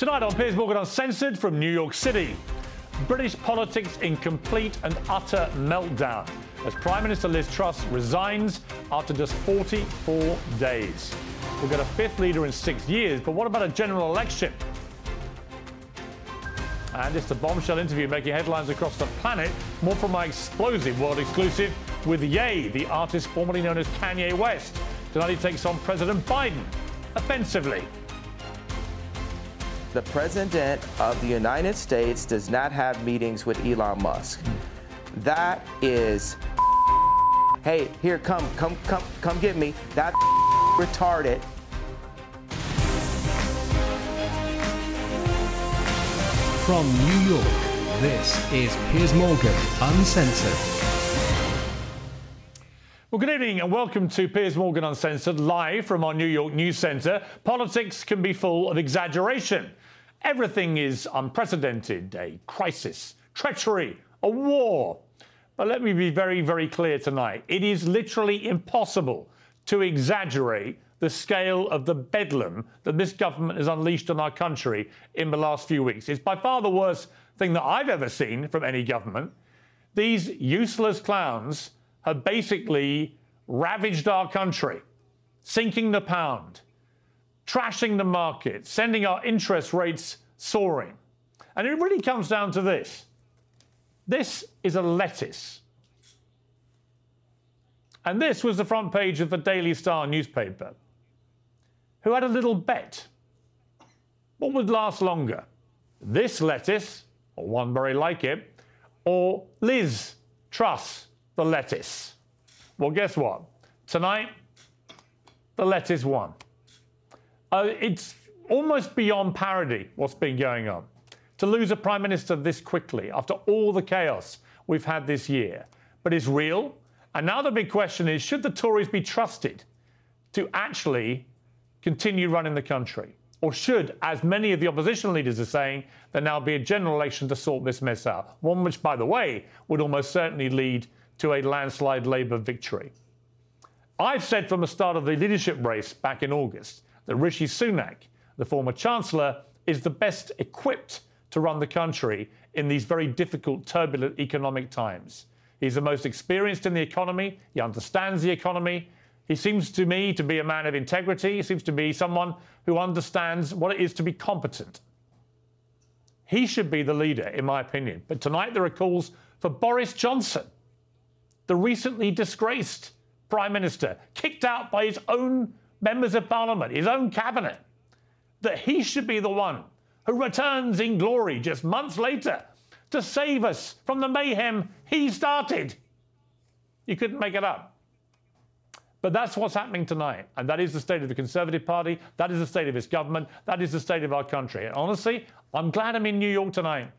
Tonight on Piers Morgan Uncensored from New York City. British politics in complete and utter meltdown as Prime Minister Liz Truss resigns after just 44 days. We'll get a fifth leader in six years, but what about a general election? And it's the bombshell interview making headlines across the planet. More from my explosive world exclusive with Ye, the artist formerly known as Kanye West. Tonight he takes on President Biden offensively. The President of the United States does not have meetings with Elon Musk. That is, hey, here, come, come, come, come get me. That retarded. From New York, this is Piers Morgan Uncensored. Well, good evening and welcome to Piers Morgan Uncensored, live from our New York News Centre. Politics can be full of exaggeration. Everything is unprecedented a crisis, treachery, a war. But let me be very, very clear tonight. It is literally impossible to exaggerate the scale of the bedlam that this government has unleashed on our country in the last few weeks. It's by far the worst thing that I've ever seen from any government. These useless clowns have basically ravaged our country, sinking the pound, trashing the market, sending our interest rates soaring. And it really comes down to this this is a lettuce. And this was the front page of the Daily Star newspaper, who had a little bet. What would last longer? This lettuce, or one very like it, or Liz Truss, the lettuce. Well, guess what? Tonight, the lettuce won. Uh, it's almost beyond parody what's been going on. To lose a prime minister this quickly after all the chaos we've had this year. But it's real. And now the big question is should the Tories be trusted to actually continue running the country? Or should, as many of the opposition leaders are saying, there now be a general election to sort this mess out? One which, by the way, would almost certainly lead to a landslide Labour victory. I've said from the start of the leadership race back in August that Rishi Sunak, the former Chancellor, is the best equipped to run the country in these very difficult, turbulent economic times. He's the most experienced in the economy, he understands the economy. He seems to me to be a man of integrity. He seems to be someone who understands what it is to be competent. He should be the leader, in my opinion. But tonight there are calls for Boris Johnson the recently disgraced Prime Minister, kicked out by his own members of parliament, his own cabinet, that he should be the one who returns in glory just months later to save us from the mayhem he started. You couldn't make it up. But that's what's happening tonight. And that is the state of the Conservative Party. That is the state of its government. That is the state of our country. And honestly, I'm glad I'm in New York tonight.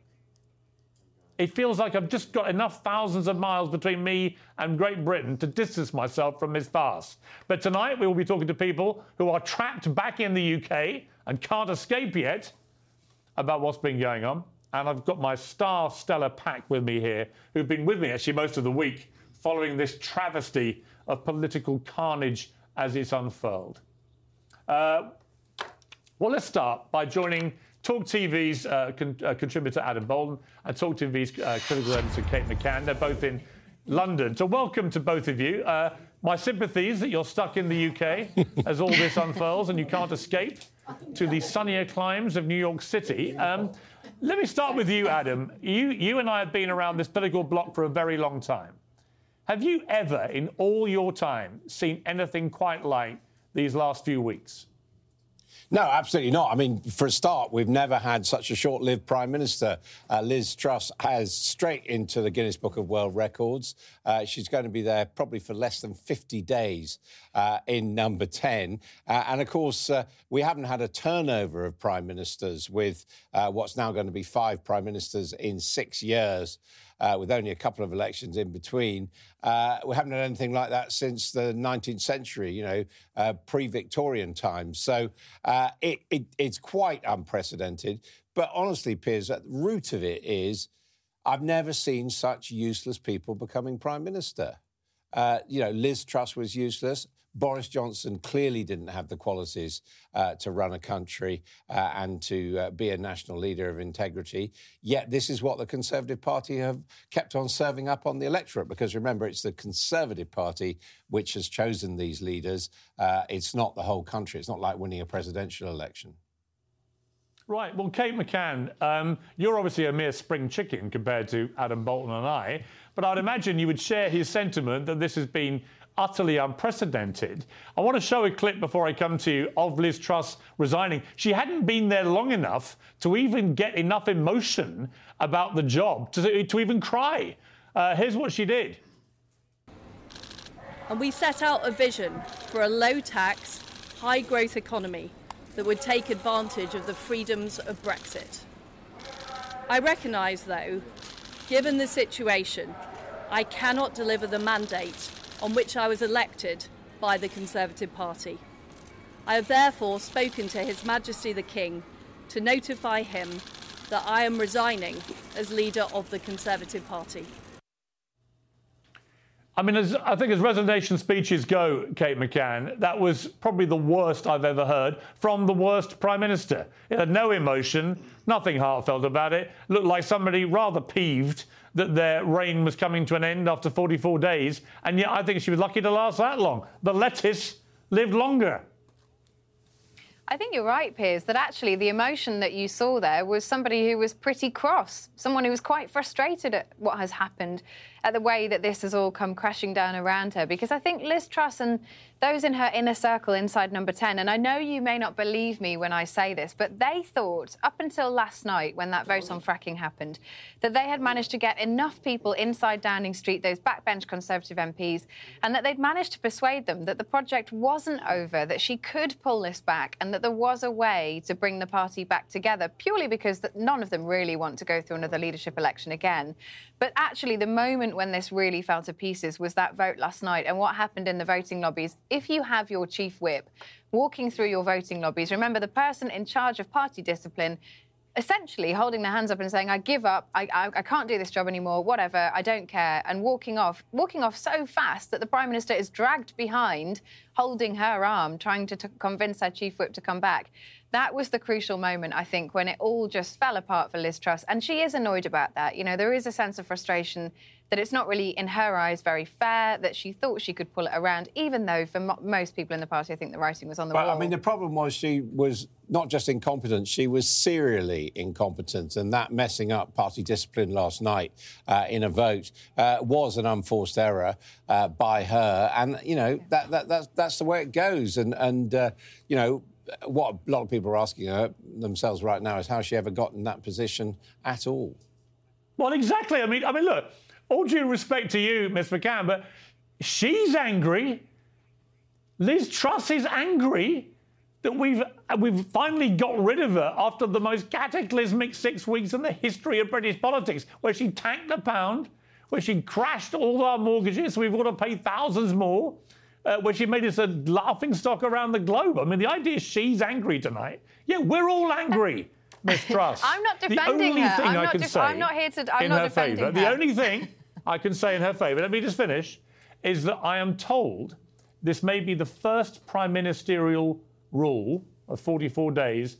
It feels like I've just got enough thousands of miles between me and Great Britain to distance myself from this farce. But tonight we will be talking to people who are trapped back in the UK and can't escape yet about what's been going on. And I've got my star stellar pack with me here, who've been with me actually most of the week following this travesty of political carnage as it's unfurled. Uh, well, let's start by joining Talk TV's uh, con- uh, contributor Adam Boulton and Talk TV's uh, critical editor Kate McCann. They're both in London. So, welcome to both of you. Uh, my sympathies that you're stuck in the UK as all this unfurls and you can't escape to the sunnier climes of New York City. Um, let me start with you, Adam. You, you and I have been around this political block for a very long time. Have you ever, in all your time, seen anything quite like these last few weeks? No, absolutely not. I mean, for a start, we've never had such a short lived Prime Minister. Uh, Liz Truss has straight into the Guinness Book of World Records. Uh, she's going to be there probably for less than 50 days uh, in number 10. Uh, and of course, uh, we haven't had a turnover of Prime Ministers with uh, what's now going to be five Prime Ministers in six years uh, with only a couple of elections in between. Uh, we haven't had anything like that since the 19th century, you know, uh, pre-Victorian times. So uh, it, it, it's quite unprecedented. But honestly, Piers, at the root of it is I've never seen such useless people becoming prime minister. Uh, you know, Liz Truss was useless. Boris Johnson clearly didn't have the qualities uh, to run a country uh, and to uh, be a national leader of integrity. Yet this is what the Conservative Party have kept on serving up on the electorate. Because remember, it's the Conservative Party which has chosen these leaders. Uh, it's not the whole country. It's not like winning a presidential election. Right. Well, Kate McCann, um, you're obviously a mere spring chicken compared to Adam Boulton and I, but I'd imagine you would share his sentiment that this has been utterly unprecedented. I want to show a clip before I come to you of Liz Truss resigning. She hadn't been there long enough to even get enough emotion about the job to, to even cry. Uh, here's what she did. And we set out a vision for a low tax, high growth economy that would take advantage of the freedoms of Brexit. I recognise, though, given the situation, I cannot deliver the mandate on which I was elected by the Conservative Party. I have therefore spoken to His Majesty the King to notify him that I am resigning as leader of the Conservative Party. I mean, as, I think as resignation speeches go, Kate McCann, that was probably the worst I've ever heard from the worst Prime Minister. It had no emotion, nothing heartfelt about it. Looked like somebody rather peeved that their reign was coming to an end after 44 days, and yet I think she was lucky to last that long. The lettuce lived longer. I think you're right, Piers, that actually the emotion that you saw there was somebody who was pretty cross, someone who was quite frustrated at what has happened, at the way that this has all come crashing down around her. Because I think Liz Truss and those in her inner circle inside number 10, and I know you may not believe me when I say this, but they thought, up until last night when that vote on fracking happened, that they had managed to get enough people inside Downing Street, those backbench Conservative MPs, and that they'd managed to persuade them that the project wasn't over, that she could pull this back, and that there was a way to bring the party back together, purely because none of them really want to go through another leadership election again. But actually, the moment when this really fell to pieces was that vote last night and what happened in the voting lobbies. If you have your chief whip walking through your voting lobbies, remember the person in charge of party discipline essentially holding their hands up and saying, I give up, I, I, I, can't do this job anymore, whatever, I don't care, and walking off, walking off so fast that the Prime Minister is dragged behind, holding her arm, trying to t- convince her chief whip to come back that was the crucial moment, I think, when it all just fell apart for Liz Truss. And she is annoyed about that. You know, there is a sense of frustration that it's not really, in her eyes, very fair, that she thought she could pull it around, even though for mo- most people in the party, I think the writing was on the but, wall. I mean, the problem was she was not just incompetent, she was serially incompetent. And that messing up party discipline last night uh, in a vote uh, was an unforced error uh, by her. And, you know, that, that, that's, that's the way it goes. And, and uh, you know, what a lot of people are asking her, themselves right now is how she ever got in that position at all. Well, exactly. I mean, I mean, look, all due respect to you, Miss McCann, but she's angry. Liz Truss is angry that we've we've finally got rid of her after the most cataclysmic six weeks in the history of British politics, where she tanked the pound, where she crashed all our mortgages, so we've got to pay thousands more uh, where she made us a laughing stock around the globe. I mean, the idea is she's angry tonight. Yeah, we're all angry, Miss Truss. I'm not defending the only her. Thing I'm I not can def- say I'm not here to. I'm in not her defending favour. her. The only thing I can say in her favour. Let me just finish. Is that I am told this may be the first prime ministerial rule of 44 days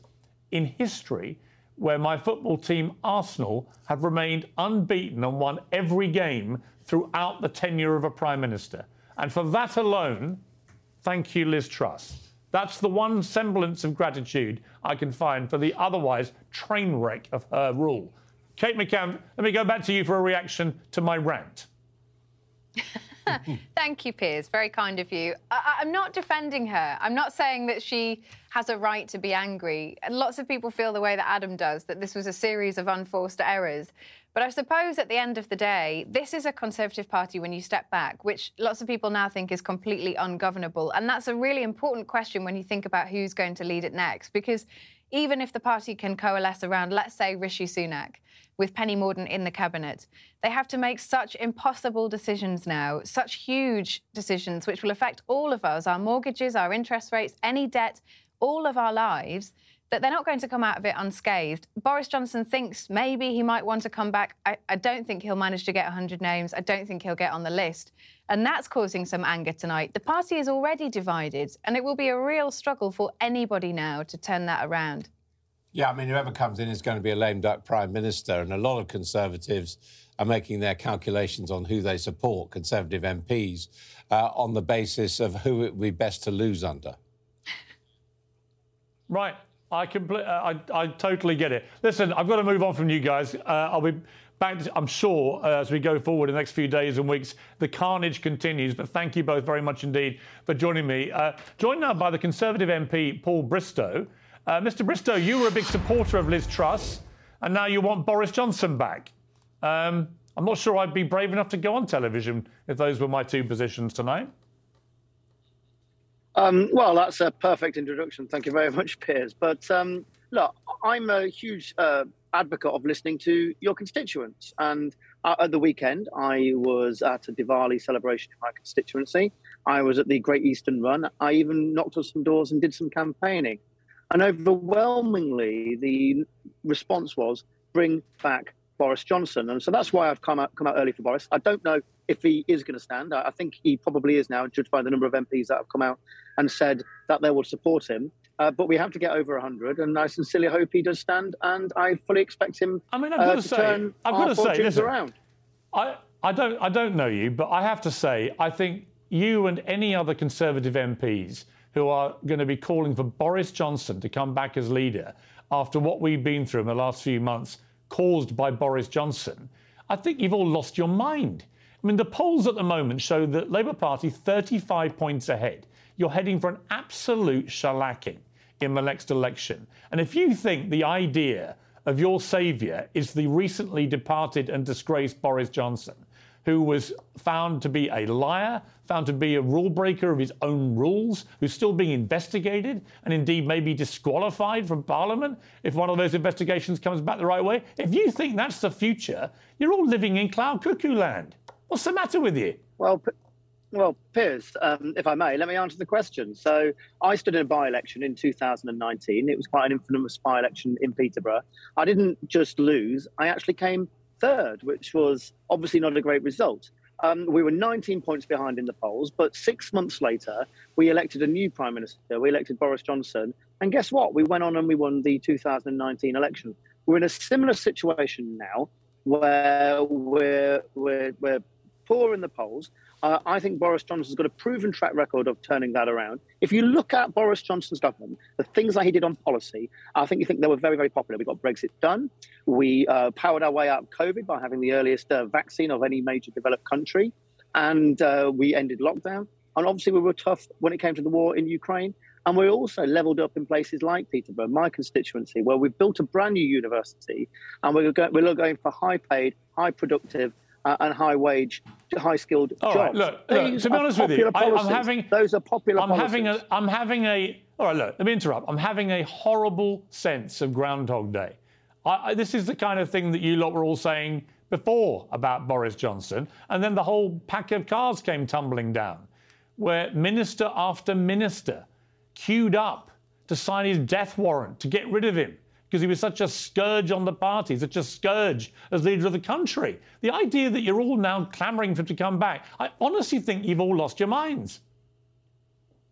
in history where my football team Arsenal have remained unbeaten and won every game throughout the tenure of a prime minister. And for that alone, Thank you, Liz Truss. That's the one semblance of gratitude I can find for the otherwise train wreck of her rule. Kate McCann, let me go back to you for a reaction to my rant. Thank you, Piers. Very kind of you. I- am not defending her. I'm not saying that she has a right to be angry. And lots of people feel the way that Adam does, that this was a series of unforced errors. But I suppose at the end of the day, this is a Conservative Party when you step back, which lots of people now think is completely ungovernable. And that's a really important question when you think about who's going to lead it next. Because even if the party can coalesce around, let's say, Rishi Sunak, with Penny Mordaunt in the cabinet, they have to make such impossible decisions now, such huge decisions which will affect all of us our mortgages, our interest rates, any debt, all of our lives that they're not going to come out of it unscathed. Boris Johnson thinks maybe he might want to come back. I, I, don't think he'll manage to get 100 names. I don't think he'll get on the list. And that's causing some anger tonight. The party is already divided, and it will be a real struggle for anybody now to turn that around. Yeah, I mean, whoever comes in is going to be a lame duck prime minister, and a lot of Conservatives are making their calculations on who they support, Conservative MPs, uh, on the basis of who it would be best to lose under. Right. I, compl- uh, I, I totally get it. Listen, I've got to move on from you guys. Uh, I'll be back, to, I'm sure, uh, as we go forward in the next few days and weeks. The carnage continues, but thank you both very much indeed for joining me. Uh, joined now by the Conservative MP, Paul Bristow. Uh, Mr. Bristow, you were a big supporter of Liz Truss, and now you want Boris Johnson back. Um, I'm not sure I'd be brave enough to go on television if those were my two positions tonight. Um, well, that's a perfect introduction. Thank you very much, Piers. But um, look, I'm a huge uh, advocate of listening to your constituents. And uh, at the weekend, I was at a Diwali celebration in my constituency. I was at the Great Eastern Run. I even knocked on some doors and did some campaigning. And overwhelmingly, the response was bring back Boris Johnson. And so that's why I've come out, come out early for Boris. I don't know if he is going to stand. I, I think he probably is now, judged by the number of MPs that have come out and said that they will support him. Uh, but we have to get over 100, and I sincerely hope he does stand, and I fully expect him. I mean, I've got uh, to, to say, turn I've got to say, listen, around. I, I don't, I don't know you, but I have to say, I think you and any other Conservative MPs who are going to be calling for Boris Johnson to come back as leader after what we've been through in the last few months, caused by Boris Johnson, I think you've all lost your mind. I mean, the polls at the moment show the Labour Party 35 points ahead. You're heading for an absolute shellacking in the next election. And if you think the idea of your saviour is the recently departed and disgraced Boris Johnson, who was found to be a liar, found to be a rule breaker of his own rules, who's still being investigated and indeed may be disqualified from Parliament if one of those investigations comes back the right way. If you think that's the future, you're all living in cloud cuckoo land. What's the matter with you? Well, well, Piers, um, if I may, let me answer the question. So, I stood in a by election in 2019. It was quite an infamous by election in Peterborough. I didn't just lose, I actually came third, which was obviously not a great result. Um, we were 19 points behind in the polls, but six months later, we elected a new prime minister. We elected Boris Johnson. And guess what? We went on and we won the 2019 election. We're in a similar situation now where we're, we're, we're poor in the polls. Uh, I think Boris Johnson's got a proven track record of turning that around. If you look at Boris Johnson's government, the things that he did on policy, I think you think they were very, very popular. We got Brexit done. We uh, powered our way out of COVID by having the earliest uh, vaccine of any major developed country. And uh, we ended lockdown. And obviously, we were tough when it came to the war in Ukraine. And we also leveled up in places like Peterborough, my constituency, where we've built a brand new university and we're, go- we're going for high paid, high productive, uh, and high wage, high skilled all jobs. Right, look, look, to be honest with you, I, am having those are popular. I'm policies. having a. I'm having a. All right, look. Let me interrupt. I'm having a horrible sense of Groundhog Day. I, I, this is the kind of thing that you lot were all saying before about Boris Johnson, and then the whole pack of cards came tumbling down, where minister after minister queued up to sign his death warrant to get rid of him because he was such a scourge on the party, such a scourge as leader of the country. The idea that you're all now clamouring for him to come back, I honestly think you've all lost your minds.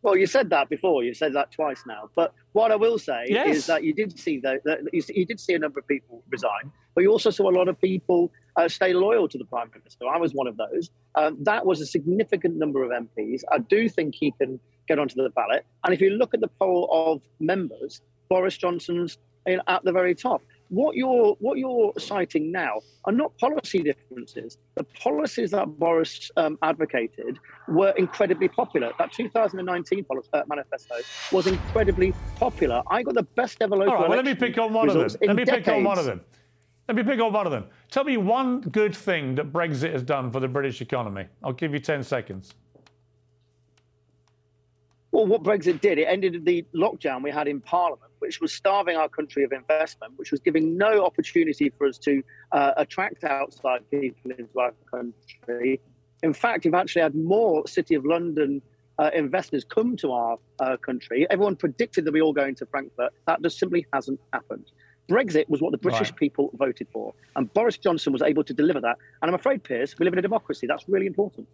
Well, you said that before. You said that twice now. But what I will say Yes. is that you did see that, that you, you did see a number of people resign, but you also saw a lot of people uh, stay loyal to the prime minister. I was one of those. Um, that was a significant number of MPs. I do think he can get onto the ballot. And if you look at the poll of members, Boris Johnson's at the very top. What you're what you're citing now are not policy differences. The policies that Boris um, advocated were incredibly popular. That 2019 policy, uh, manifesto was incredibly popular. I got the best ever local. All right, well, let me pick on one of them. Let me pick on one of them. Let me pick on one of them. Tell me one good thing that Brexit has done for the British economy. I'll give you 10 seconds. Well, what Brexit did, it ended the lockdown we had in Parliament, which was starving our country of investment, which was giving no opportunity for us to uh, attract outside people into our country. In fact, you've actually had more City of London uh, investors come to our uh, country. Everyone predicted that we all going to Frankfurt. That just simply hasn't happened. Brexit was what the British Right. people voted for, and Boris Johnson was able to deliver that. And I'm afraid, Piers, we live in a democracy. That's really important.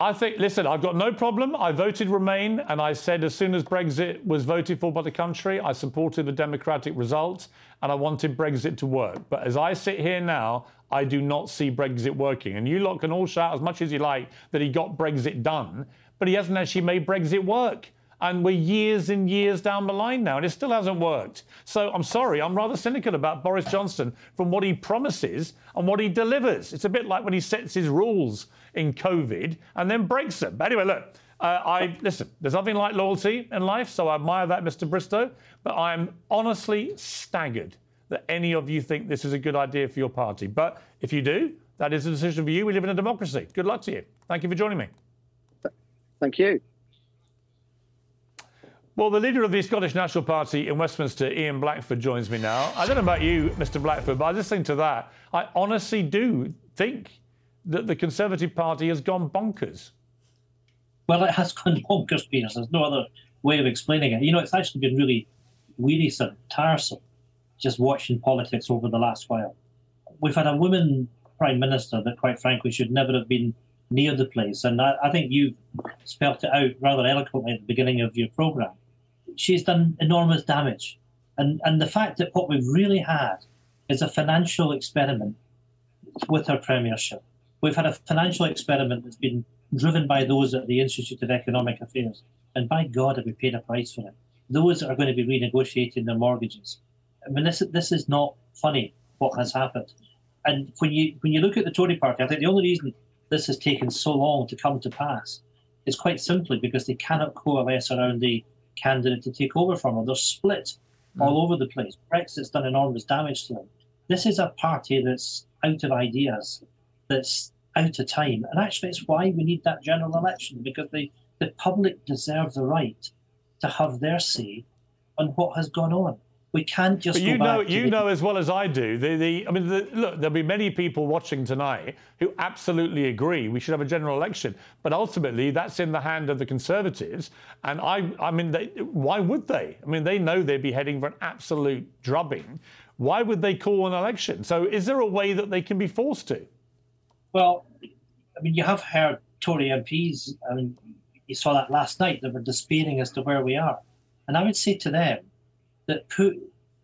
I think, listen, I've got no problem. I voted Remain, and I said as soon as Brexit was voted for by the country, I supported the democratic result, and I wanted Brexit to work. But as I sit here now, I do not see Brexit working. And you lot can all shout as much as you like that he got Brexit done, but he hasn't actually made Brexit work. And we're years and years down the line now, and it still hasn't worked. So I'm sorry, I'm rather cynical about Boris Johnson from what he promises and what he delivers. It's a bit like when he sets his rules in COVID and then breaks them. But anyway, look, uh, I listen. There's nothing like loyalty in life, so I admire that, Mr. Bristow. But I'm honestly staggered that any of you think this is a good idea for your party. But if you do, that is a decision for you. We live in a democracy. Good luck to you. Thank you for joining me. Thank you. Well, the leader of the Scottish National Party in Westminster, Ian Blackford, joins me now. I don't know about you, Mr. Blackford, but I listening to that, I honestly do think that the Conservative Party has gone bonkers. Well, it has gone bonkers, Piers. There's no other way of explaining it. You know, it's actually been really wearisome, tiresome, just watching politics over the last while. We've had a woman prime minister that, quite frankly, should never have been near the place. And I, I think you've spelt it out rather eloquently at the beginning of your programme. She's done enormous damage. And, and the fact that what we've really had is a financial experiment with her premiership. We've had a financial experiment that's been driven by those at the Institute of Economic Affairs. And by God, have we paid a price for it? Those that are going to be renegotiating their mortgages. I mean, this, this is not funny, what has happened. And when you, when you look at the Tory party, I think the only reason this has taken so long to come to pass is quite simply because they cannot coalesce around the candidate to take over from them. They're split hmm. all over the place. Brexit's done enormous damage to them. This is a party that's out of ideas, that's out of time. And actually, it's why we need that general election, because the, the public deserve the right to have their say on what has gone on. We can't just But you know, you the- know as well as I do. The, the, I mean, the, look, there'll be many people watching tonight who absolutely agree we should have a general election. But ultimately, that's in the hand of the Conservatives. And I, I mean, they, why would they? I mean, they know they'd be heading for an absolute drubbing. Why would they call an election? So, is there a way that they can be forced to? Well, I mean, you have heard Tory MPs, I mean, you saw that last night, they were despairing as to where we are. And I would say to them that put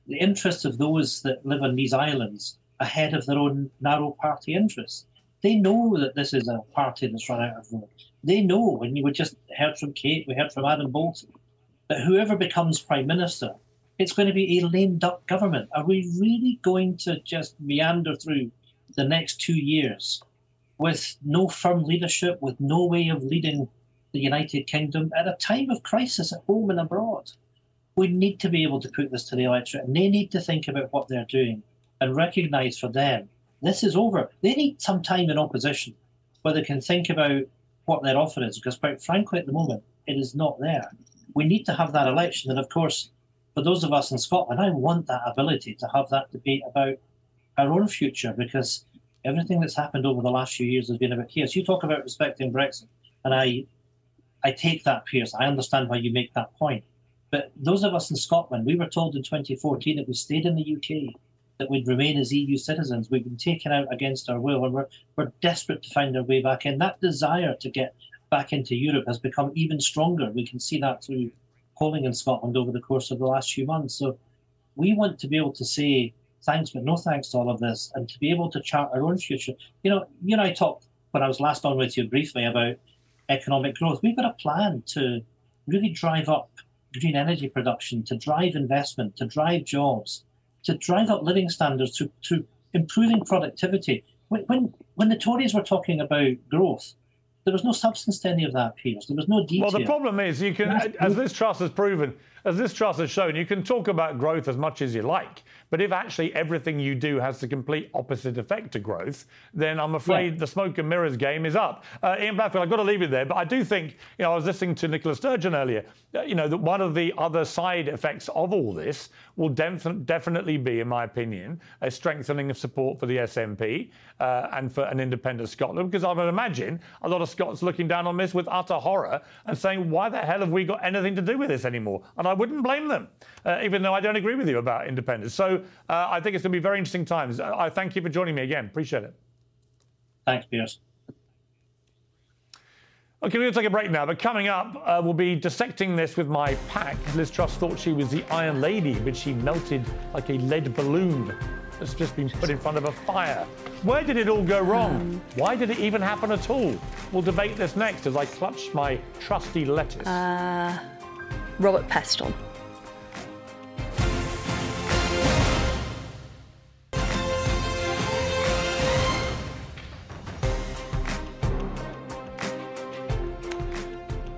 the interests of those that live on these islands ahead of their own narrow party interests. They know that this is a party that's run out of road. They know, and you just heard from Kate, we heard from Adam Boulton, that whoever becomes Prime Minister, it's going to be a lame duck government. Are we really going to just meander through the next two years with no firm leadership, with no way of leading the United Kingdom at a time of crisis at home and abroad? We need to be able to put this to the electorate, and they need to think about what they're doing and recognise for them this is over. They need some time in opposition where they can think about what their offer is, because quite frankly, at the moment, it is not there. We need to have that election, and of course, for those of us in Scotland, I want that ability to have that debate about our own future, because everything that's happened over the last few years has been about. So you talk about respecting Brexit, and I, I take that, Piers. I understand why you make that point. But those of us in Scotland, we were told in 2014 that we stayed in the UK, that we'd remain as EU citizens. We've been taken out against our will, and we're, we're desperate to find our way back in. That desire to get back into Europe has become even stronger. We can see that through polling in Scotland over the course of the last few months. So we want to be able to say thanks, but no thanks to all of this, and to be able to chart our own future. You know, you and I talked when I was last on with you briefly about economic growth. We've got a plan to really drive up green energy production, to drive investment, to drive jobs, to drive up living standards, to, to improving productivity. When, when, when the Tories were talking about growth, there was no substance to any of that, Piers. There was no detail. Well, the problem is, you can, as Liz Truss has proven, as this Truss has shown, you can talk about growth as much as you like, but if actually everything you do has the complete opposite effect to growth, then I'm afraid Yeah. the smoke and mirrors game is up. Uh, Ian Bradfield, I've got to leave it there, but I do think, you know, I was listening to Nicola Sturgeon earlier, uh, you know, that one of the other side effects of all this will def- definitely be, in my opinion, a strengthening of support for the SNP uh, and for an independent Scotland, because I would imagine a lot of Scots looking down on this with utter horror and saying, why the hell have we got anything to do with this anymore? And I wouldn't blame them, uh, even though I don't agree with you about independence. So uh, I think it's going to be very interesting times. I I thank you for joining me again. Appreciate it. Thanks, Piers. Okay, we're going to take a break now, but coming up, uh, we'll be dissecting this with my pack. Liz Truss thought she was the Iron Lady, but she melted like a lead balloon that's just been put in front of a fire. Where did it all go wrong? Why did it even happen at all? We'll debate this next as I clutch my trusty lettuce. Robert Peston.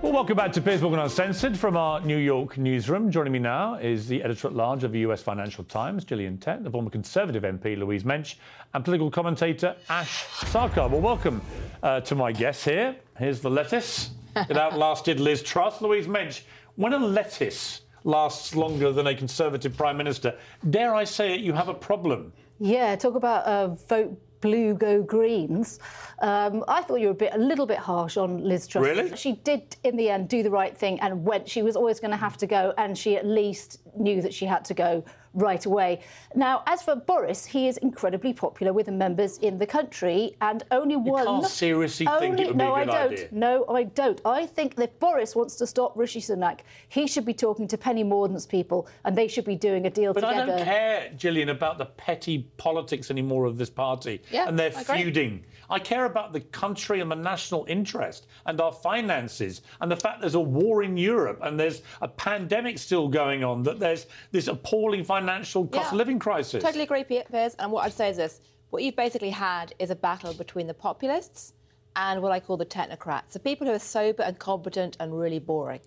Well, welcome back to Piers Morgan Uncensored from our New York newsroom. Joining me now is the editor at large of the US Financial Times, Gillian Tett, the former Conservative MP, Louise Mensch, and political commentator Ash Sarkar. Well, welcome uh, to my guests here. Here's the lettuce. It outlasted Liz Truss. Louise Mensch, when a lettuce lasts longer than a Conservative Prime Minister, dare I say it, you have a problem. Yeah, talk about uh, vote blue, go greens. Um, I thought you were a bit, a little bit harsh on Liz Truss. Really? She did, in the end, do the right thing and went. She was always going to have to go, and she at least knew that she had to go right away. Now, as for Boris, he is incredibly popular with the members in the country, and only one. You can't seriously think it only, would be a no, good I don't. idea. No, I don't. I think that if Boris wants to stop Rishi Sunak, he should be talking to Penny Mordaunt's people, and they should be doing a deal But together. But I don't care, Gillian, about the petty politics anymore of this party Yeah, and their feuding. I care about the country and the national interest and our finances and the fact there's a war in Europe and there's a pandemic still going on, that there's this appalling financial cost of living crisis. Totally agree, Piers. And what I'd say is this: what you've basically had is a battle between the populists and what I call the technocrats, the people who are sober and competent and really boring.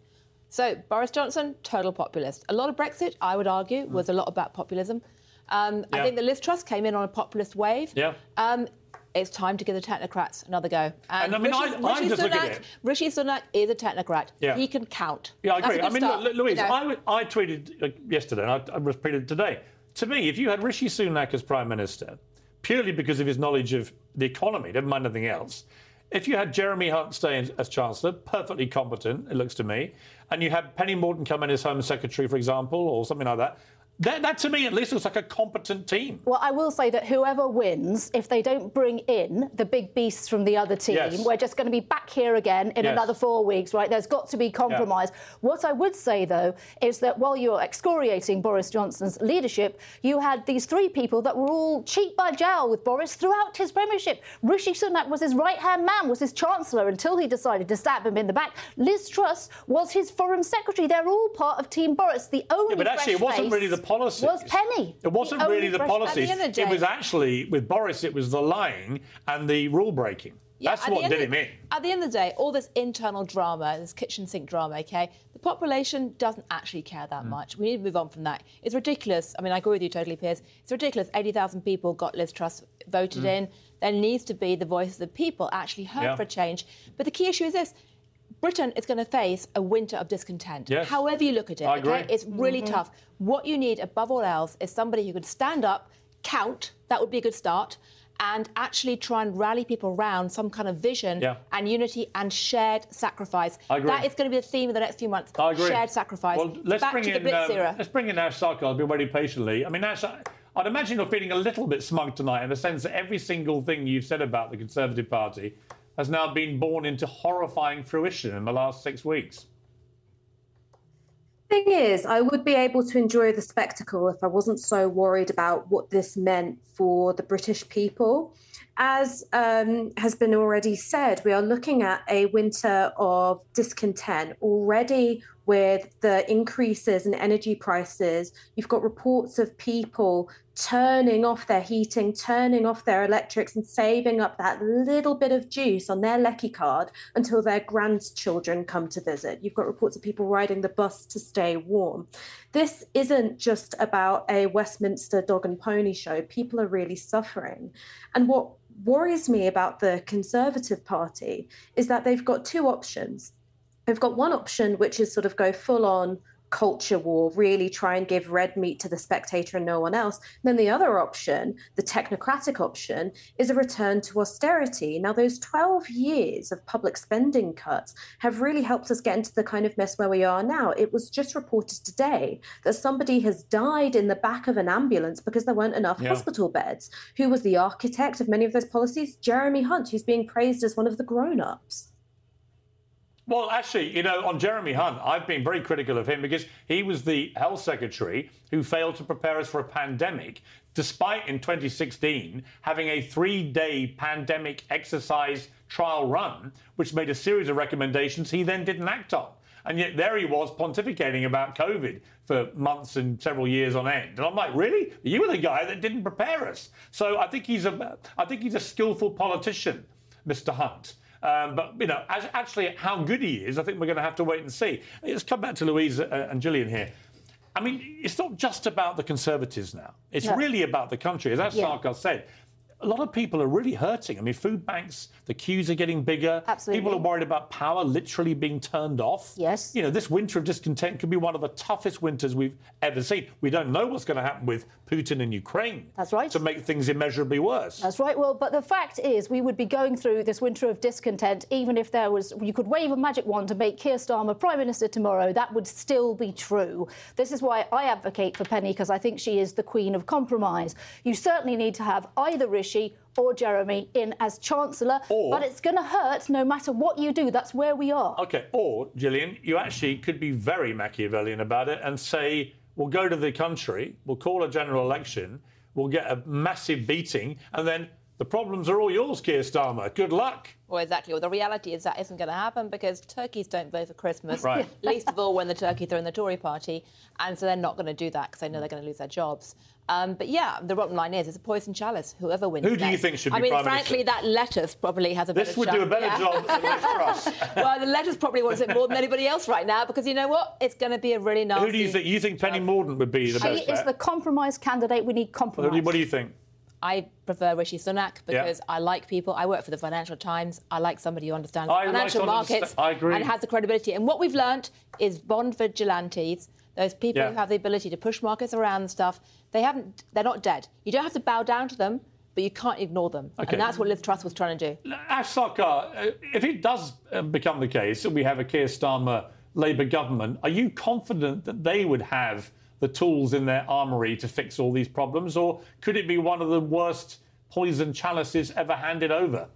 So Boris Johnson, total populist. A lot of Brexit, I would argue, was a lot about populism. Um, I think the Liz Truss came in on a populist wave. Yeah. Um, it's time to give the technocrats another go. And I mean, I- Rishi, I Rishi at Sunak. Rishi Sunak is a technocrat. Yeah. He can count. Yeah, I agree. I mean, look, Louise, you know. I, I tweeted yesterday, and I, I repeated today. To me, if you had Rishi Sunak as Prime Minister, purely because of his knowledge of the economy, never mind anything else, if you had Jeremy Hunt staying as Chancellor, perfectly competent, it looks to me, and you had Penny Mordaunt come in as Home Secretary, for example, or something like that, that, that to me at least looks like a competent team. Well, I will say that whoever wins, if they don't bring in the big beasts from the other team, Yes. we're just going to be back here again in Yes. another four weeks, right? There's got to be compromise. What I would say, though, is that while you're excoriating Boris Johnson's leadership, you had these three people that were all cheek by jowl with Boris throughout his premiership. Rishi Sunak was his right hand man, was his chancellor until he decided to stab him in the back. Liz Truss was his foreign secretary. They're all part of Team Boris. The only Yeah, but actually, it wasn't really the policies. Was Penny. It wasn't really the policies. The end of the It was actually, with Boris, it was the lying and the rule breaking. Yeah, That's what did of- him in. At the end of the day, all this internal drama, this kitchen sink drama, okay, the population doesn't actually care that Mm. much. We need to move on from that. It's ridiculous. I mean, I agree with you totally, Piers. It's ridiculous. 80,000 people got Liz Truss voted in. There needs to be the voice of the people actually heard Mm. Yeah. for change. But the key issue is this. Britain is going to face a winter of discontent. Yes. However you look at it, I agree. It's really Mm-hmm. tough. What you need above all else is somebody who can stand up, count, that would be a good start, and actually try and rally people around some kind of vision Yeah. and unity and shared sacrifice. I agree. That is going to be the theme of the next few months. I agree. Shared sacrifice. Well, let's Back bring to the in Blitz um, era. let's bring in Ash Sarkar. I've been waiting patiently. I mean, Ash, I- I'd imagine you're feeling a little bit smug tonight in the sense that every single thing you've said about the Conservative Party has now been born into horrifying fruition in the last six weeks. thing is, I would be able to enjoy the spectacle if I wasn't so worried about what this meant for the British people. As um, has been already said, we are looking at a winter of discontent. Already, with the increases in energy prices. You've got reports of people turning off their heating, turning off their electrics, and saving up that little bit of juice on their Lecky card until their grandchildren come to visit. You've got reports of people riding the bus to stay warm. This isn't just about a Westminster dog and pony show. People are really suffering. And what worries me about the Conservative Party is that they've got two options. They've got one option, which is sort of go full on culture war, really try and give red meat to the spectator and no one else. And then the other option, the technocratic option, is a return to austerity. Now, those 12 years of public spending cuts have really helped us get into the kind of mess where we are now. It was just reported today that somebody has died in the back of an ambulance because there weren't enough Yeah. hospital beds. Who was the architect of many of those policies? Jeremy Hunt, who's being praised as one of the grown ups. Well, actually, you know, on Jeremy Hunt, I've been very critical of him because he was the health secretary who failed to prepare us for a pandemic, despite in 2016 having a three day pandemic exercise trial run, which made a series of recommendations he then didn't act on. And yet there he was pontificating about COVID for months and several years on end. And I'm like, really? You were the guy that didn't prepare us. So I think he's a, I think he's a skillful politician, Mr. Hunt. Um, but you know, as, actually, how good he is, I think we're going to have to wait and see. Let's come back to Louise uh, and Gillian here. I mean, it's not just about the Conservatives now. It's No. really about the country. As Yeah. Sarkar said, a lot of people are really hurting. I mean, food banks, the queues are getting bigger. Absolutely. People are worried about power literally being turned off. Yes. You know, this winter of discontent could be one of the toughest winters we've ever seen. We don't know what's going to happen with Putin and Ukraine. That's right. To make things immeasurably worse. That's right. Well, but the fact is, we would be going through this winter of discontent even if there was, you could wave a magic wand to make Keir Starmer Prime Minister tomorrow. That would still be true. This is why I advocate for Penny, because I think she is the queen of compromise. You certainly need to have either Rishi or Jeremy in as Chancellor, but it's going to hurt no matter what you do. That's where we are. Okay, or Gillian, you actually could be very Machiavellian about it and say, we'll go to the country, we'll call a general election, we'll get a massive beating, and then the problems are all yours, Keir Starmer. Good luck. Well, exactly. Well, the reality is that isn't going to happen because turkeys don't vote for Christmas. Right. Least of all when the turkeys are in the Tory party. And so they're not going to do that because they know they're going to lose their jobs. Um, but yeah, the bottom line is it's a poison chalice. Whoever wins. Who do you think should be I be mean, Prime frankly, Minister? that lettuce probably has a better This would do a chance. better Yeah. job than Liz well, the lettuce probably wants it more than anybody else right now because you know what? It's going to be a really nasty. Who do you think? You think Penny Mordaunt would be the She best is the compromise candidate. We need compromise. What do- what do you think? I prefer Rishi Sunak Yeah. because I like people. I work for the Financial Times. I like somebody who understands I financial someone who markets understa- I agree. and has the credibility. And what we've learnt is bond vigilantes, those people Yeah. who have the ability to push markets around and stuff. They haven't. They're not dead. You don't have to bow down to them, but you can't ignore them. Okay. And that's what Liz Truss was trying to do. Ash Sarkar, uh, if it does uh, become the case that we have a Keir Starmer Labour government, are you confident that they would have the tools in their armoury to fix all these problems, or could it be one of the worst poison chalices ever handed over?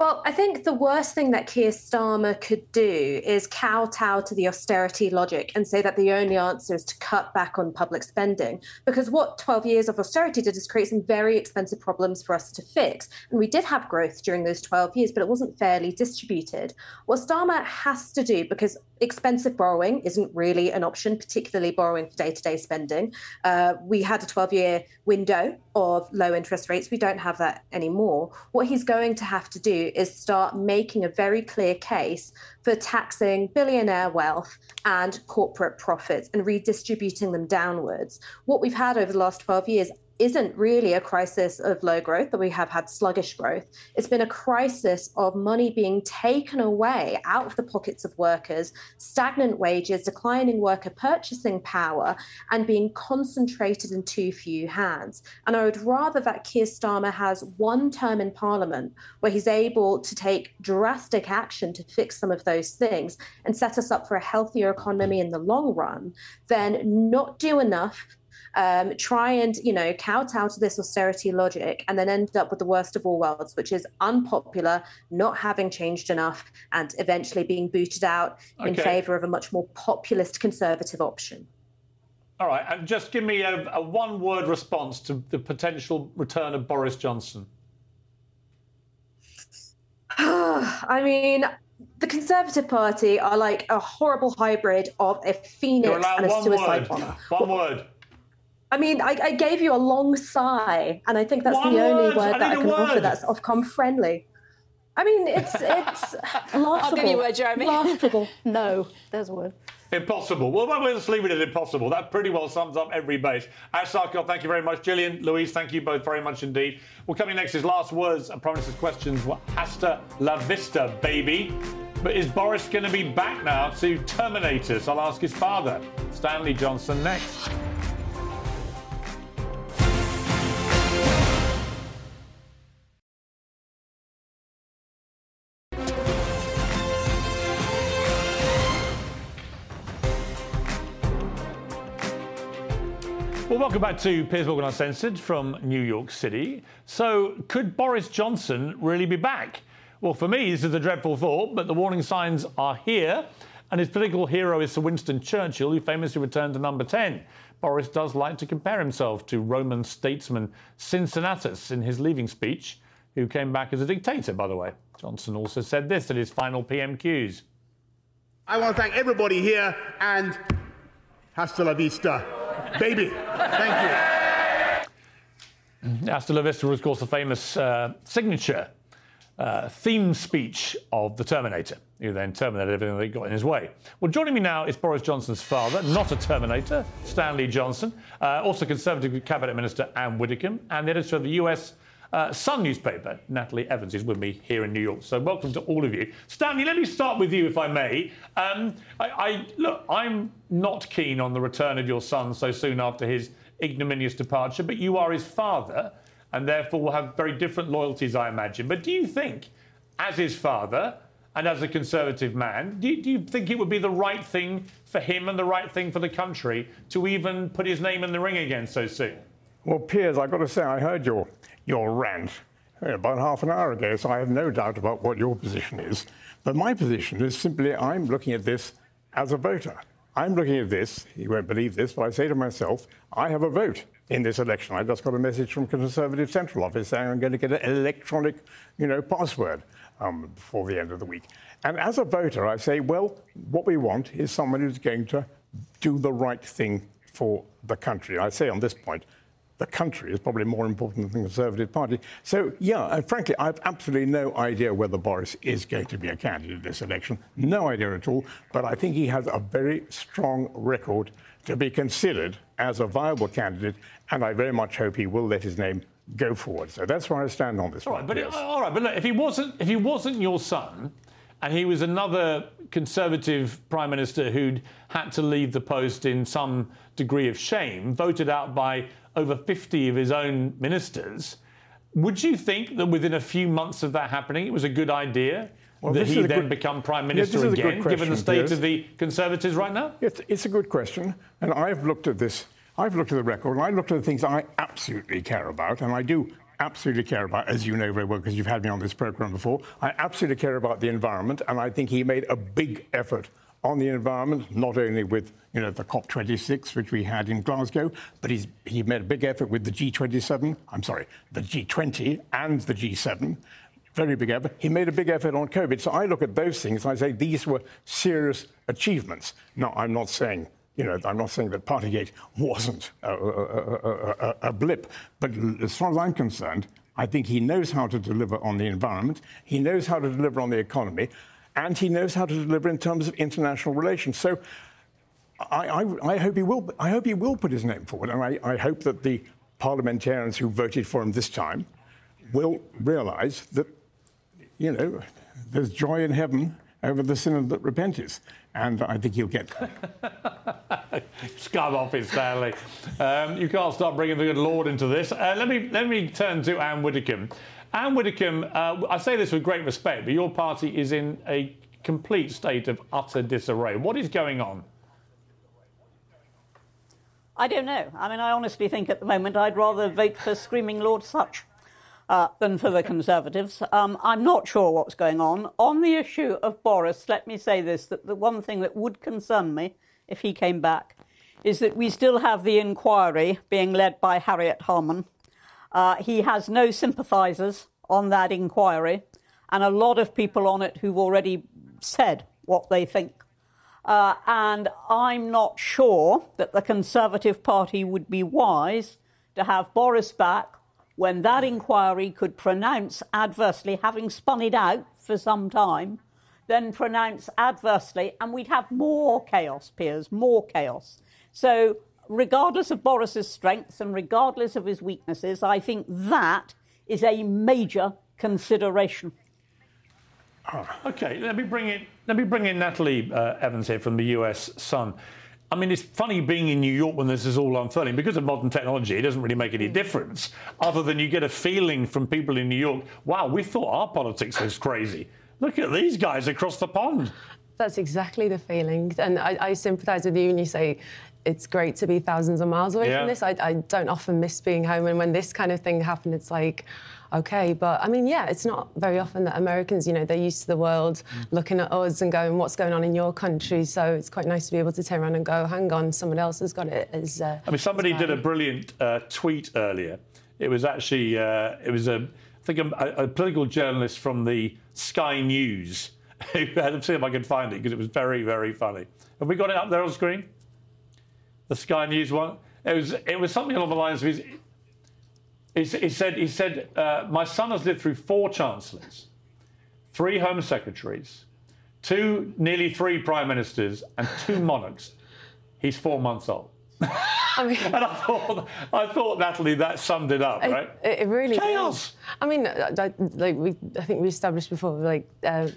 Well, I think the worst thing that Keir Starmer could do is kowtow to the austerity logic and say that the only answer is to cut back on public spending. Because what 12 years of austerity did is create some very expensive problems for us to fix. And we did have growth during those 12 years, but it wasn't fairly distributed. What Starmer has to do, because expensive borrowing isn't really an option, particularly borrowing for day to day spending, uh, we had a 12 year window of low interest rates. We don't have that anymore. What he's going to have to do is start making a very clear case for taxing billionaire wealth and corporate profits and redistributing them downwards. What we've had over the last 12 years isn't really a crisis of low growth, that we have had sluggish growth. It's been a crisis of money being taken away out of the pockets of workers, stagnant wages, declining worker purchasing power, and being concentrated in too few hands. And I would rather that Keir Starmer has one term in Parliament where he's able to take drastic action to fix some of those things and set us up for a healthier economy in the long run than not do enough um, try and you know kowtow to this austerity logic and then end up with the worst of all worlds which is unpopular not having changed enough and eventually being booted out in favour of a much more populist conservative option All right, and just give me a, a one word response to the potential return of Boris Johnson. I mean, the Conservative Party are like a horrible hybrid of a phoenix and a suicide word. bomber. One word. I mean, I, I, gave you a long sigh, and I think that's One the only word. word I that I need a can offer word. that's Ofcom friendly. I mean, it's it's laughable. I'll give you a word, Jeremy. Laughable. No, there's a word. Impossible. Well, we'll just leave it at impossible. That pretty well sums up every base. Ash Sarkar, thank you very much. Gillian, Louise, thank you both very much indeed. Well, coming next is last words and promises questions. Well, hasta la vista, baby. But is Boris going to be back now to terminate us? I'll ask his father, Stanley Johnson, next. Welcome back to Piers Morgan Uncensored from New York City. So, could Boris Johnson really be back? Well, for me, this is a dreadful thought, but the warning signs are here. And his political hero is Sir Winston Churchill, who famously returned to number 10. Boris does like to compare himself to Roman statesman Cincinnatus in his leaving speech, who came back as a dictator, by the way. Johnson also said this at his final PMQs. I want to thank everybody here and hasta la vista, baby. Thank you. Hasta la Vista was, of course, the famous uh, signature uh, theme speech of the Terminator, who then terminated everything that got in his way. Well, joining me now is Boris Johnson's father, not a Terminator, Stanley Johnson, uh, also Conservative Cabinet Minister Anne Widdecombe, and the editor of the US uh, Sun newspaper, Natalie Evans, is with me here in New York. So, welcome to all of you. Stanley, let me start with you, if I may. Um, I, I look, I'm not keen on the return of your son so soon after his ignominious departure, but you are his father, and therefore will have very different loyalties, I imagine. But do you think, as his father and as a Conservative man, do you, do you think it would be the right thing for him and the right thing for the country to even put his name in the ring again so soon? Well, Piers, I've got to say, I heard your, your rant about half an hour ago, so I have no doubt about what your position is. But my position is simply I'm looking at this as a voter. I'm looking at this, you won't believe this, but I say to myself, I have a vote in this election. I just got a message from Conservative Central Office saying I'm going to get an electronic, you know, password um, before the end of the week. And as a voter, I say, well, what we want is someone who's going to do the right thing for the country. I say on this point, the country is probably more important than the Conservative Party. So, yeah, and frankly, I have absolutely no idea whether Boris is going to be a candidate in this election. No idea at all. But I think he has a very strong record to be considered as a viable candidate, and I very much hope he will let his name go forward. So that's where I stand on this All right, but yes. Uh, all right, but look, if he wasn't if he wasn't your son, and he was another Conservative Prime Minister who'd had to leave the post in some degree of shame, voted out by over 50 of his own ministers, would you think that within a few months of that happening, it was a good idea Well, that he then good- become Prime Minister this is a good again, given the state of the Conservatives right now? It's, it's a good question, and I've looked at this. I've looked at the record, and I looked at the things I absolutely care about, and I do absolutely care about, as you know very well, because you've had me on this program before. I absolutely care about the environment, and I think he made a big effort on the environment, not only with you know the COP26, which we had in Glasgow, but he's he made a big effort with the G27. I'm sorry, the G20 and the G7 very big effort. He made a big effort on COVID. So I look at those things I say these were serious achievements. Now, I'm not saying, you know, I'm not saying that Partygate wasn't a, a, a, a blip, but as far as I'm concerned, I think he knows how to deliver on the environment, he knows how to deliver on the economy, and he knows how to deliver in terms of international relations. So I, I, I hope he will. I hope he will put his name forward, and I, I hope that the parliamentarians who voted for him this time will realise that, you know, there's joy in heaven over the sinner that repenteth, and I think he'll get that. Scum off it, Stanley. Um, you can't stop bringing the good Lord into this. Uh, let me let me turn to Anne Widdecombe. Anne Widdecombe, uh, I say this with great respect, but your party is in a complete state of utter disarray. What is going on? I don't know. I mean, I honestly think at the moment I'd rather vote for Screaming Lord Sutch uh, than for the Conservatives. Um, I'm not sure what's going on. On the issue of Boris, let me say this that the one thing that would concern me if he came back is that we still have the inquiry being led by Harriet Harman. Uh, he has no sympathisers on that inquiry, and a lot of people on it who've already said what they think. Uh, and I'm not sure that the Conservative Party would be wise to have Boris back when that inquiry could pronounce adversely, having spun it out for some time, then pronounce adversely, and we'd have more chaos, Piers, more chaos. So, regardless of Boris's strengths and regardless of his weaknesses, I think that is a major consideration. Okay, let me bring in let me bring in Natalie uh, Evans here from the US Sun. I mean, it's funny being in New York when this is all unfurling because of modern technology. It doesn't really make any difference, other than you get a feeling from people in New York. Wow, we thought our politics was crazy. Look at these guys across the pond. That's exactly the feeling, and I, I sympathise with you when you say it's great to be thousands of miles away Yeah. from this. I, I don't often miss being home, and when this kind of thing happened, it's like, okay. But I mean, yeah, it's not very often that Americans, you know, they're used to the world looking at us and going, "What's going on in your country?" So it's quite nice to be able to turn around and go, "Hang on, someone else has got it." As uh, I mean, somebody did a brilliant uh, tweet earlier. It was actually uh, it was a I think a, a political journalist from the Sky News to see if I can find it because it was very very funny. Have we got it up there on screen? The Sky News one. It was it was something along the lines of his. He, he said he said uh, my son has lived through four chancellors, three home secretaries, two nearly three prime ministers, and two monarchs. He's four months old. I mean, and I thought, I thought, Natalie, that summed it up, right? It, it really Chaos. does. I mean, I, I- like we, I think we established before, like uh,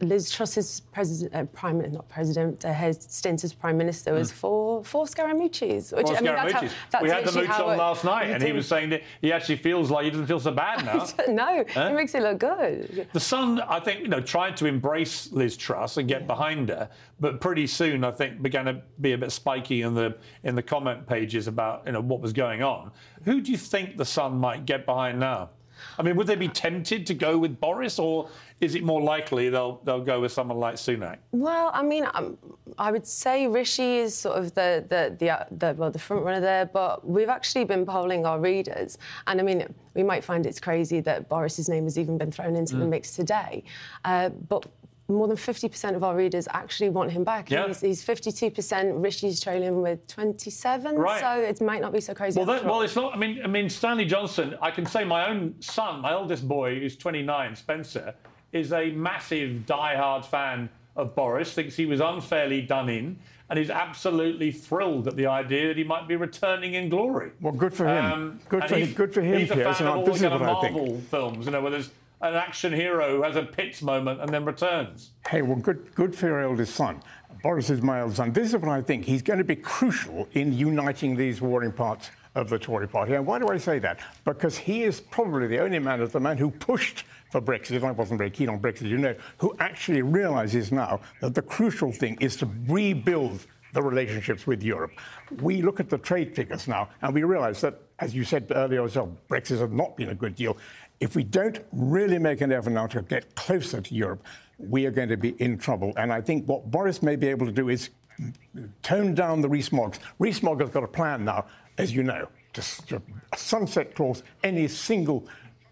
Liz Truss's president, uh, prime, not president, uh, her stint as prime minister was four four Scaramucci's. Which, Paul I mean, that's how, that's we had the mooch on last night, and he was saying that he actually feels like he doesn't feel so bad now. no, Huh? it makes it look good. The Sun, I think, you know, tried to embrace Liz Truss and get behind her, but pretty soon, I think, began to be a bit spiky in the in the comment pages about you know what was going on. Who do you think the Sun might get behind now? I mean, would they be tempted to go with Boris, or is it more likely they'll they'll go with someone like Sunak? Well, I mean, um, I would say Rishi is sort of the the the, uh, the well the front runner there, but we've actually been polling our readers, and I mean, we might find it's crazy that Boris's name has even been thrown into the Mm. mix today, uh, but. More than 50% of our readers actually want him back. Yeah. He's, he's 52%. Rishi's trailing with 27. Right. So it might not be so crazy. Well, that, well, it's not. I mean, I mean, Stanley Johnson. I can say my own son, my oldest boy, who's 29, Spencer, is a massive, die-hard fan of Boris. Thinks he was unfairly done in, and is absolutely thrilled at the idea that he might be returning in glory. Well, good for him. Um, good for- he's- good for him, He's a fan and of all this the kind of what think. Marvel films, you know, where there's an action hero who has a pits moment and then returns. Hey, well, good, good for your eldest son. Boris is my eldest son. This is what I think. He's going to be crucial in uniting these warring parts of the Tory party. And why do I say that? Because he is probably the only man of the man who pushed for Brexit. I wasn't very keen on Brexit, you know, who actually realizes now that the crucial thing is to rebuild the relationships with Europe. We look at the trade figures now and we realize that, as you said earlier yourself, Brexit has not been a good deal. If we don't really make an effort now to get closer to Europe, we are going to be in trouble. And I think what Boris may be able to do is tone down the Rees-Moggs. Rees-Mogg has got a plan now, as you know, to, sunset clause any single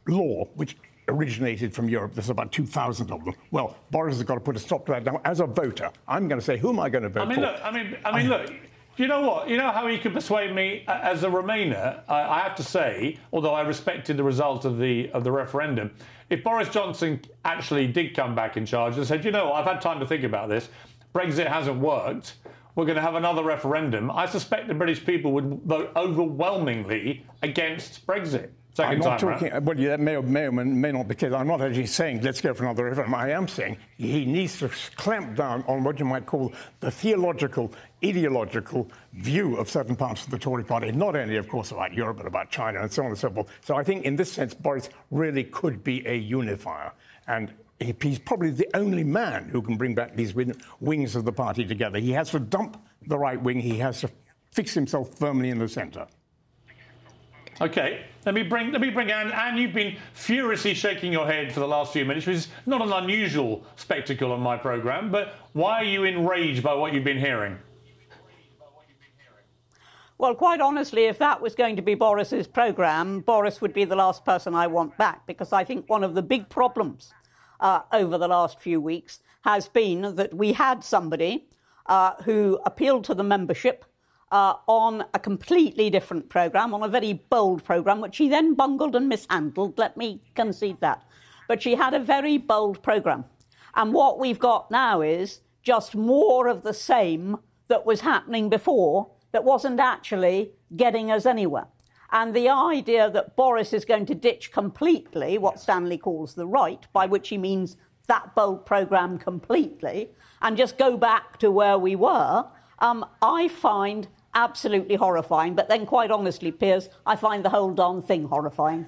law which originated from Europe. There's about 2,000 of them. Well, Boris has got to put a stop to that. Now, as a voter, I'm going to say, who am I going to vote I mean, for? look. I mean, I mean, look. You know what? You know how he could persuade me uh, as a Remainer. I, I have to say, although I respected the result of the of the referendum, if Boris Johnson actually did come back in charge and said, you know, I've had time to think about this, Brexit hasn't worked. We're going to have another referendum. I suspect the British people would vote overwhelmingly against Brexit. Second I'm not talking. Well, yeah, that may or may, or may not be the case. I'm not actually saying let's go for another referendum. I am saying he needs to clamp down on what you might call the theological, ideological view of certain parts of the Tory party, not only, of course, about Europe, but about China and so on and so forth. So I think, in this sense, Boris really could be a unifier, and he's probably the only man who can bring back these wings of the party together. He has to dump the right wing. He has to fix himself firmly in the centre. Okay, let me bring let me bring Anne. Anne, you've been furiously shaking your head for the last few minutes, which is not an unusual spectacle on my programme. But why are you enraged by what you've been hearing? Well, quite honestly, if that was going to be Boris's programme, Boris would be the last person I want back because I think one of the big problems uh, over the last few weeks has been that we had somebody uh, who appealed to the membership uh, on a completely different programme, on a very bold programme, which she then bungled and mishandled. Let me concede that. But she had a very bold programme. And what we've got now is just more of the same that was happening before that wasn't actually getting us anywhere. And the idea that Boris is going to ditch completely what Stanley calls the right, by which he means that bold programme completely, and just go back to where we were, um, I find absolutely horrifying. But then, quite honestly, Piers, I find the whole darn thing horrifying.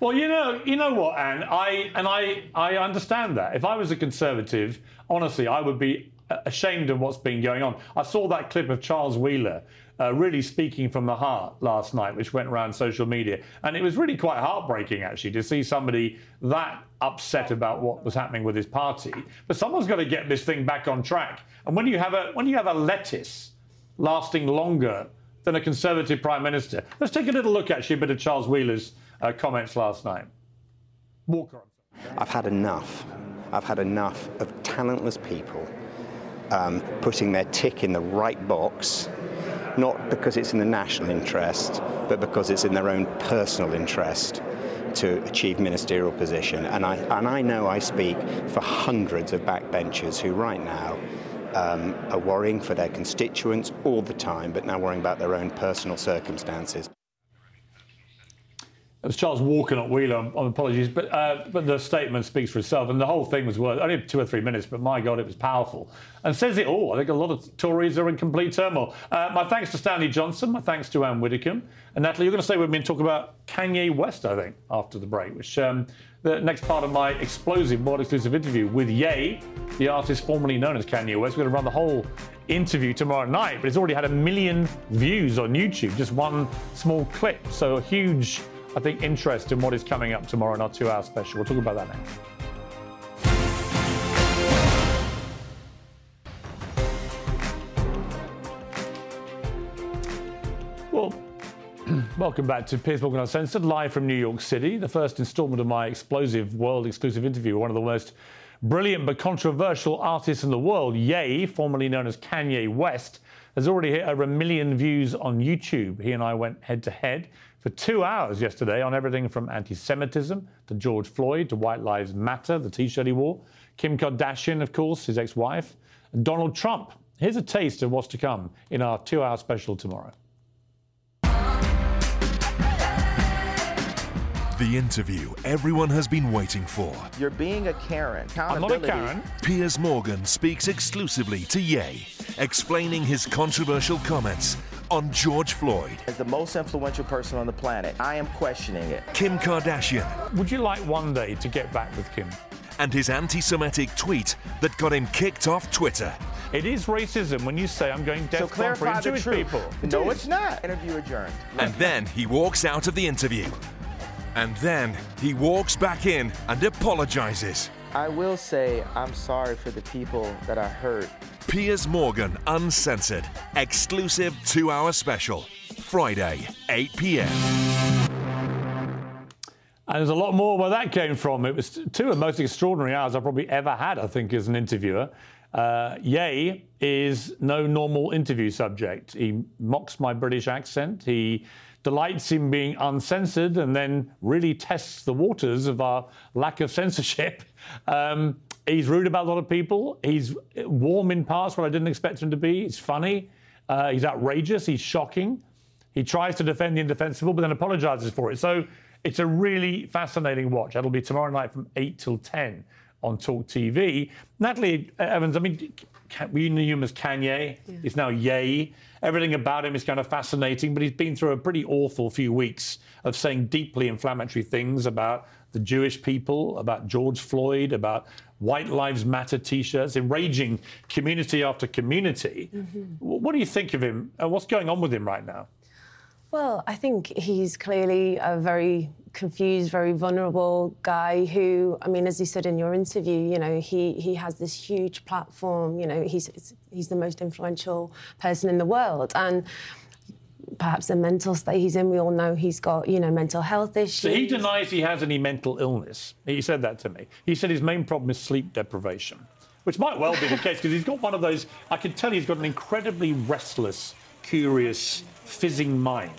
Well, you know, you know what, Anne. I and I, I understand that. If I was a conservative, honestly, I would be ashamed of what's been going on. I saw that clip of Charles Wheeler uh, really speaking from the heart last night, which went around social media. And it was really quite heartbreaking, actually, to see somebody that upset about what was happening with his party. But someone's got to get this thing back on track. And when you have a when you have a lettuce lasting longer than a Conservative Prime Minister, let's take a little look actually a bit of Charles Wheeler's uh, comments last night. Walker. I've had enough. I've had enough of talentless people um, putting their tick in the right box not because it's in the national interest, but because it's in their own personal interest to achieve ministerial position. And I, and I know I speak for hundreds of backbenchers who right now um, are worrying for their constituents all the time, but now worrying about their own personal circumstances. It was Charles Walker, not Wheeler. On apologies, but uh, but the statement speaks for itself, and the whole thing was worth only two or three minutes. But my God, it was powerful and says it all. I think a lot of Tories are in complete turmoil. Uh, my thanks to Stanley Johnson. My thanks to Anne Widdecombe and Natalie. You're going to stay with me and talk about Kanye West, I think, after the break, which. Um, the next part of my explosive, world exclusive interview with Ye, the artist formerly known as Kanye West. We're going to run the whole interview tomorrow night, but it's already had a million views on YouTube, just one small clip. So a huge I think, interest in what is coming up tomorrow in our two hour special. We'll talk about that next. Well, welcome back to Piers Morgan Uncensored, live from New York City. The first instalment of my explosive world exclusive interview, with one of the most brilliant but controversial artists in the world, Ye, formerly known as Kanye West, has already hit over a million views on YouTube. He and I went head to head for two hours yesterday on everything from anti Semitism to George Floyd to White Lives Matter, the t shirt he wore, Kim Kardashian, of course, his ex wife, and Donald Trump. Here's a taste of what's to come in our two hour special tomorrow. The interview everyone has been waiting for. You're being a Karen. I'm not a Karen. Piers Morgan speaks exclusively to Ye, explaining his controversial comments on George Floyd. As the most influential person on the planet, I am questioning it. Kim Kardashian. Would you like one day to get back with Kim? And his anti Semitic tweet that got him kicked off Twitter. It is racism when you say I'm going deaf so clarify for Jewish people. No, it's not. Interview adjourned. And then he walks out of the interview. And then he walks back in and apologizes. I will say I'm sorry for the people that I hurt Piers Morgan Uncensored, exclusive two hour special, Friday, 8 pm. And there's a lot more where that came from. It was two of the most extraordinary hours I've probably ever had, I think, as an interviewer. Uh, Ye is no normal interview subject. He mocks my British accent. He delights in being uncensored and then really tests the waters of our lack of censorship. Um, He's rude about a lot of people. He's warm in parts where I didn't expect him to be. He's funny. Uh, he's outrageous. He's shocking. He tries to defend the indefensible, but then apologizes for it. So it's a really fascinating watch. That'll be tomorrow night from 8 till 10 on Talk TV. Natalie Evans, I mean, we knew him as Kanye. Yeah. He's now Ye. Everything about him is kind of fascinating, but he's been through a pretty awful few weeks of saying deeply inflammatory things about the Jewish people, about George Floyd, about White Lives Matter t shirts, enraging community after community. Mm-hmm. What do you think of him? And what's going on with him right now? Well, I think he's clearly a very confused, very vulnerable guy who, I mean, as you said in your interview, you know, he, he has this huge platform, you know, he's, he's the most influential person in the world. And perhaps the mental state he's in. We all know he's got, you know, mental health issues. So he denies he has any mental illness. He said that to me. He said his main problem is sleep deprivation, which might well be the case because he's got one of those. I can tell he's got an incredibly restless, curious, fizzing mind.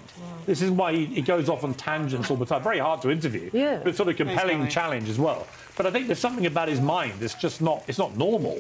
This is why he, he goes off on tangents all the time. Very hard to interview, Yeah. but sort of compelling challenge as well. But I think there's something about his mind that's just not. It's not normal.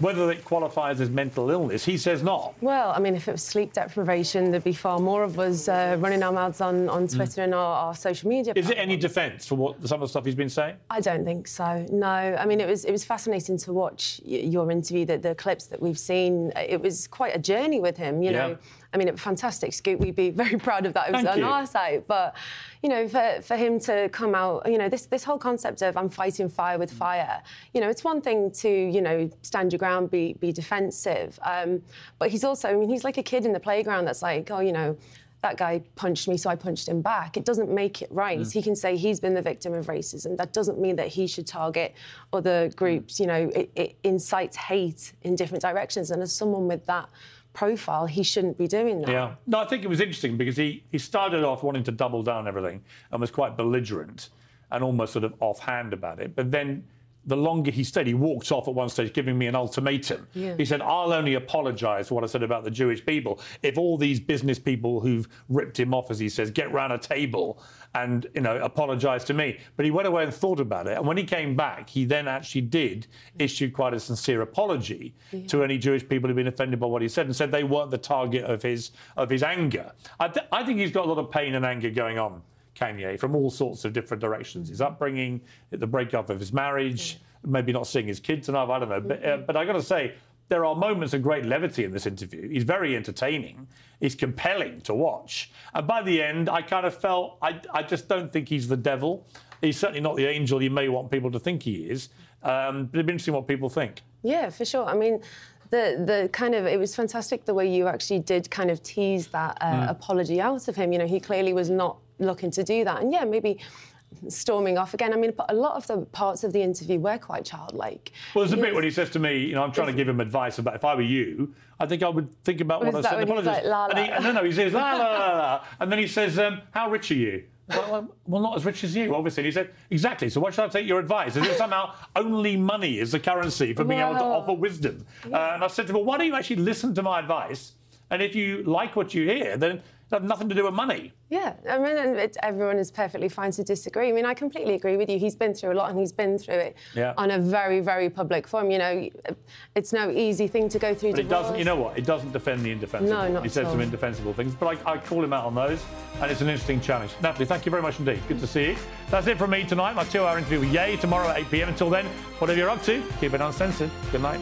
Whether it qualifies as mental illness, he says not. Well, I mean, if it was sleep deprivation, there'd be far more of us uh, running our mouths on, on Twitter and our, our social media. Is it any defence for what some of the stuff he's been saying? I don't think so. No, I mean it was it was fascinating to watch y- your interview. The, the clips that we've seen, it was quite a journey with him. You Yeah. know, I mean, a fantastic scoop. We'd be very proud of that. It was Thank on you. our site, but you know, for, for him to come out, you know, this this whole concept of I'm fighting fire with fire. You know, it's one thing to you know stand your ground, be be defensive, um, but he's also, I mean, he's like a kid in the playground that's like, oh, you know. That guy punched me, so I punched him back. It doesn't make it right. Mm. He can say he's been the victim of racism. That doesn't mean that he should target other groups. You know, it, it incites hate in different directions. And as someone with that profile, he shouldn't be doing that. Yeah. No, I think it was interesting because he, he started off wanting to double down everything and was quite belligerent and almost sort of offhand about it. But then the longer he stayed, he walked off at one stage giving me an ultimatum. Yeah. He said, I'll only apologise for what I said about the Jewish people if all these business people who've ripped him off, as he says, get round a table and, you know, apologise to me. But he went away and thought about it. And when he came back, he then actually did issue quite a sincere apology to any Jewish people who'd been offended by what he said and said they weren't the target of his of his anger. I, th- I think he's got a lot of pain and anger going on. Kanye from all sorts of different directions. His upbringing, the breakup of his marriage, maybe not seeing his kids enough. I don't know. But, uh, but I got to say, there are moments of great levity in this interview. He's very entertaining. He's compelling to watch. And by the end, I kind of felt I, I just don't think he's the devil. He's certainly not the angel you may want people to think he is. Um, but it'd be interesting what people think. Yeah, for sure. I mean, the the kind of it was fantastic the way you actually did kind of tease that uh, Mm. apology out of him. You know, he clearly was not looking to do that, and yeah, maybe storming off again. I mean, a lot of the parts of the interview were quite childlike. Well, there's a bit when he says to me, you know, I'm trying to give him advice about if I were you, I think I would think about what I said. when and he's like, la, And he, la? no, no, he says la la la la, and then he says, um, "How rich are you?" Well, well, not as rich as you, obviously. And he said, "Exactly. So why should I take your advice? Is it somehow only money is the currency for being able to offer wisdom?" Uh, and I said to him, "Well, why don't you actually listen to my advice? And if you like what you hear, then it has nothing to do with money." Yeah, I mean, it's, everyone is perfectly fine to disagree. I mean, I completely agree with you. He's been through a lot, and he's been through it Yeah. on a very, very public forum. You know, it's no easy thing to go through. But it doesn't, you know what? It doesn't defend the indefensible. No, not He says some indefensible things, but I, I call him out on those, and it's an interesting challenge. Natalie, thank you very much indeed. Good to see you. That's it from me tonight. My two-hour interview with Ye tomorrow at 8 p.m. Until then, whatever you're up to, keep it uncensored. Good night.